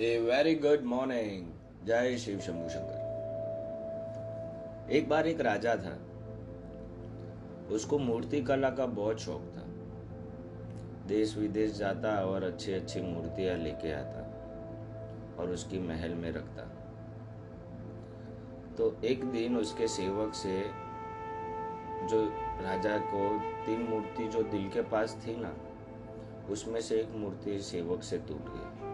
A very good morning जय शिव शंभू शंकर। एक बार एक राजा था। उसको मूर्ति कला का बहुत शौक था। देश विदेश जाता और अच्छी अच्छी मूर्तियाँ लेके आता और उसकी महल में रखता। तो एक दिन उसके सेवक से जो राजा को तीन मूर्ति जो दिल के पास थी ना, उसमें से एक मूर्ति सेवक से टूट गई।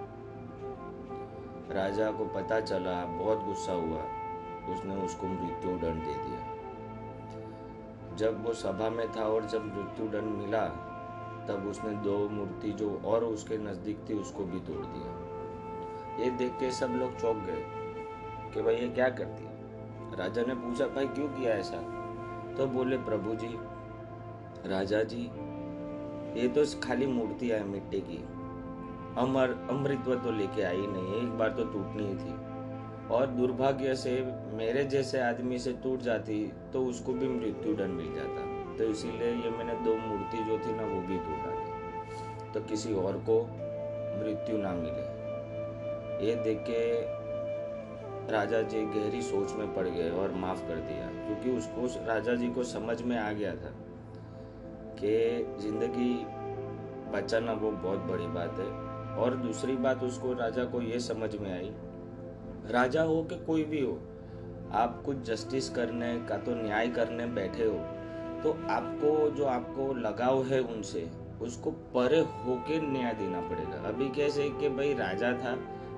राजा को पता चला, बहुत गुस्सा हुआ। उसने उसको मृत्यु दंड दे दिया। जब वो सभा में था और जब मृत्यु दंड मिला, तब उसने दो मूर्ति जो और उसके नज़दीक थी, उसको भी तोड़ दिया। ये देख के सब लोग चौंक गए कि भाई ये क्या करती है राजा ने पूछा, भाई क्यों किया ऐसा? तो बोले, प्रभु जी, राजा जी, ये तो खाली मूर्ति है मिट्टी की। अमर अमृतव तो लेके आई नहीं, एक बार तो टूटनी ही थी। और दुर्भाग्य से मेरे जैसे आदमी से टूट जाती तो उसको भी मृत्यु दंड मिल जाता। तो इसीलिए ये मैंने दो मूर्ति जो थी ना, वो भी तोड़ डाली तो किसी और को मृत्यु ना मिले। ये देख के राजा जी गहरी सोच में पड़ गए और माफ़ कर दिया, क्योंकि उसको, राजा जी को समझ में आ गया था कि ज़िंदगी बचाना वो बहुत बड़ी बात है। और दूसरी बात उसको राजा को ये समझ में आई, राजा हो कि कोई भी हो, आप कुछ जस्टिस करने का तो न्याय करने बैठे हो तो आपको जो आपको लगाव है उनसे, उसको परे होके न्याय देना पड़ेगा। अभी कैसे कि भाई राजा था,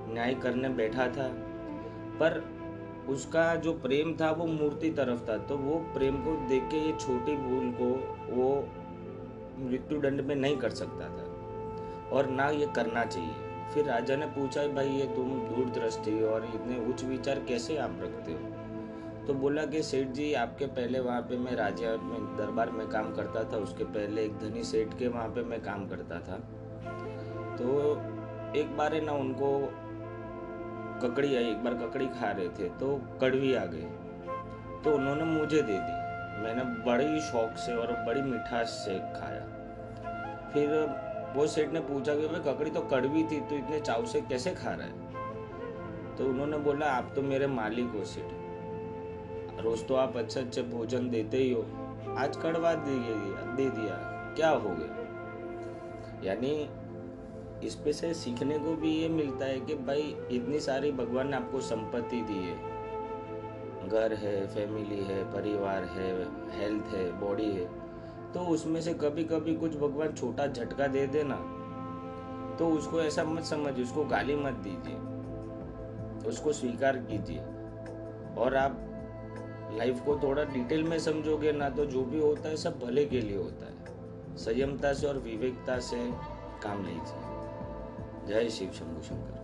न्याय करने बैठा था, पर उसका जो प्रेम था वो मूर्ति तरफ़ था तो वो प्रेम को देख के ये छोटी भूल को वो मृत्यु दंड में नहीं कर सकता था। और ना ये करना चाहिए। फिर राजा ने पूछा भाई, ये तुम दूरदृष्टि और इतने उच्च विचार कैसे आप रखते हो? तो बोला कि, सेठ जी, आपके पहले वहाँ पे मैं राजा में, दरबार में काम करता था। उसके पहले एक धनी सेठ के वहाँ पे मैं काम करता था। तो एक बार है ना, उनको ककड़ी आई, एक बार ककड़ी खा रहे थे तो कड़वी आ गई। तो उन्होंने मुझे दे दी। मैंने बड़ी शौक से और बड़ी मिठास से खाया। फिर वो सेठ ने पूछा कि ककड़ी तो कड़वी थी तो इतने चाव से कैसे खा रहा है? तो उन्होंने बोला, आप तो मेरे मालिक हो सेठ। रोज तो आप अच्छे अच्छे भोजन देते ही हो। आज कड़वा दे दिया दे दिया। क्या हो गया? यानी इस पे से सीखने को भी ये मिलता है कि भाई, इतनी सारी भगवान ने आपको संपत्ति दी है। घर है फैमिली है, परिवार है हेल्थ है बॉडी है। तो उसमें से कभी कभी कुछ भगवान छोटा झटका दे देना। तो उसको ऐसा मत समझिए, उसको गाली मत दीजिए। उसको स्वीकार कीजिए। और आप लाइफ को थोड़ा डिटेल में समझोगे ना तो जो भी होता है, सब भले के लिए होता है। संयमता से और विवेकता से काम लीजिए जय शिव शंभु शंकर।